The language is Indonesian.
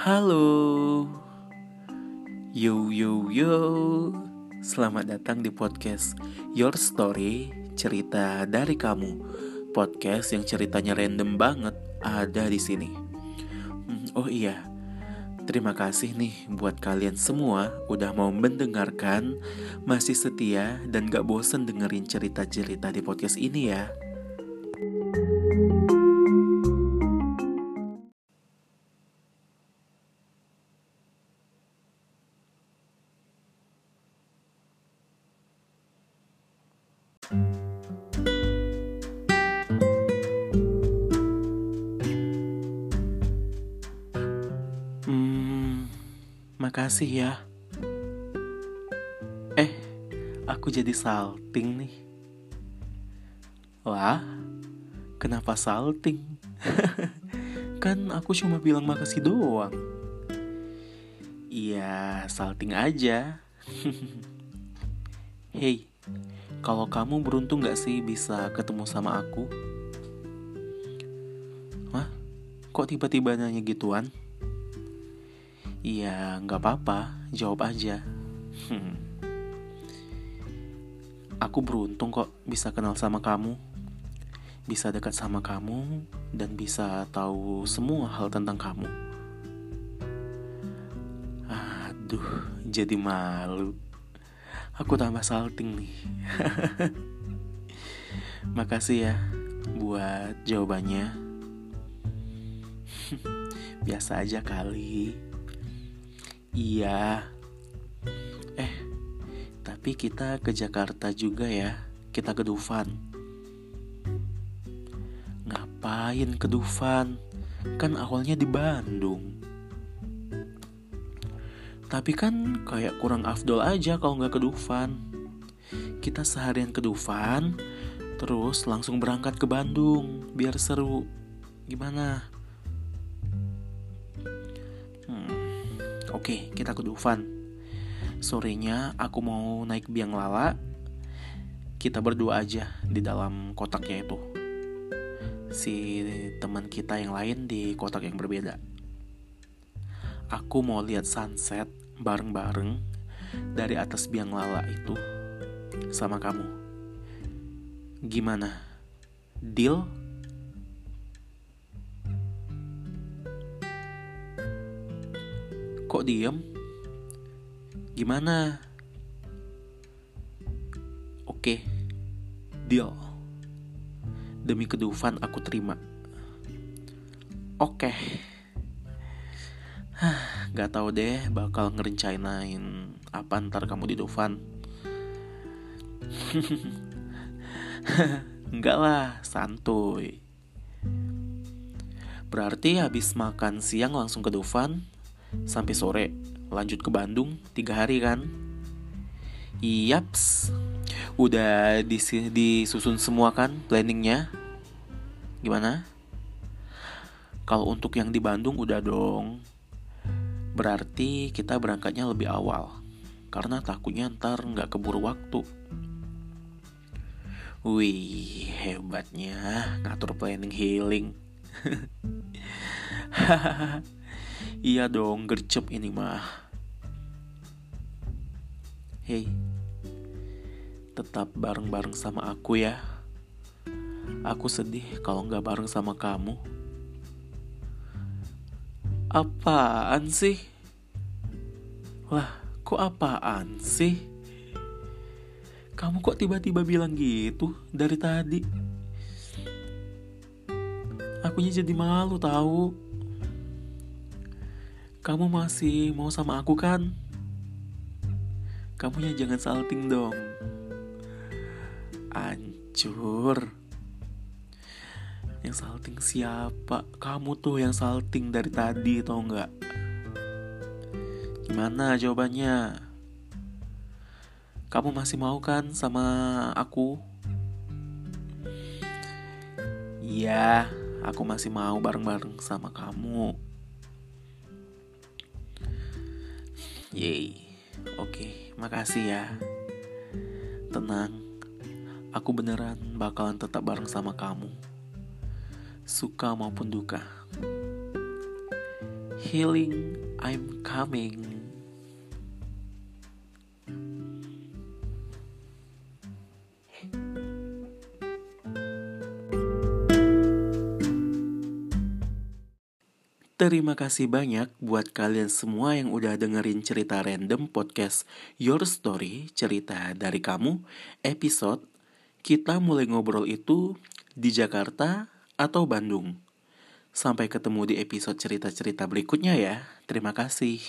Halo. Yo yo yo. Selamat datang di podcast Your Story Cerita dari kamu. Podcast yang ceritanya random banget Ada di sini. Hmm, Oh iya. Terima kasih nih buat kalian semua Udah mau mendengarkan. Masih setia dan gak bosen dengerin cerita-cerita di podcast ini ya makasih ya. Eh, aku jadi salting nih. Wah, kenapa salting? kan aku cuma bilang makasih doang. Iya, salting aja. Hei, kalau kamu beruntung gak sih bisa ketemu sama aku? Hah? Kok tiba-tiba nanya gituan? Iya, nggak apa-apa, jawab aja. Hmm. Aku beruntung kok bisa kenal sama kamu, bisa dekat sama kamu, dan bisa tahu semua hal tentang kamu. Aduh, jadi malu. Aku tambah salting nih. Makasih ya buat jawabannya. Biasa aja kali. Iya. Eh, tapi kita ke Jakarta juga ya. Kita ke Dufan. Ngapain ke Dufan? Kan awalnya di Bandung. Tapi kan kayak kurang afdol aja kalau nggak ke Dufan. Kita seharian ke Dufan, terus langsung berangkat ke Bandung biar seru. Gimana? Oke, kita ke Dufan. Sorenya aku mau naik biang lala. Kita berdua aja di dalam kotaknya itu. Si teman kita yang lain di kotak yang berbeda. Aku mau lihat sunset bareng-bareng dari atas biang lala itu sama kamu. Gimana? Deal? Kok diem? Gimana? Oke, deal. Demi kedufan aku terima. Oke. Hah, Gak tahu deh bakal ngerencanain apa ntar kamu di Dufan. Enggak lah, santuy. Berarti habis makan siang langsung ke Dufan, sampai sore. Lanjut ke Bandung tiga hari kan? Yaps. Udah disi disusun semua kan planningnya? Gimana? Kalau untuk yang di Bandung udah dong. Berarti kita berangkatnya lebih awal. Karena takutnya ntar nggak keburu waktu. Wih, hebatnya. Ngatur planning healing. Iya dong, gercep ini mah. Hei, tetap bareng-bareng sama aku ya. Aku sedih kalau nggak bareng sama kamu. Apaan sih? Lah, kok apaan sih? Kamu kok tiba-tiba bilang gitu dari tadi? Akunya jadi malu tahu. Kamu masih mau sama aku kan? Kamunya jangan salting dong. Ancur. Yang salting siapa? Kamu tuh yang salting dari tadi tau nggak? Gimana jawabannya? Kamu masih mau kan sama aku? Iya, aku masih mau bareng-bareng sama kamu. Yeay, oke, makasih ya. Tenang, aku beneran bakalan tetap bareng sama kamu. Suka maupun duka. Healing, I'm coming. Terima kasih banyak buat kalian semua yang udah dengerin cerita random podcast Your Story, cerita dari kamu, episode kita mulai ngobrol itu di Jakarta atau Bandung. Sampai ketemu di episode cerita-cerita berikutnya ya. Terima kasih.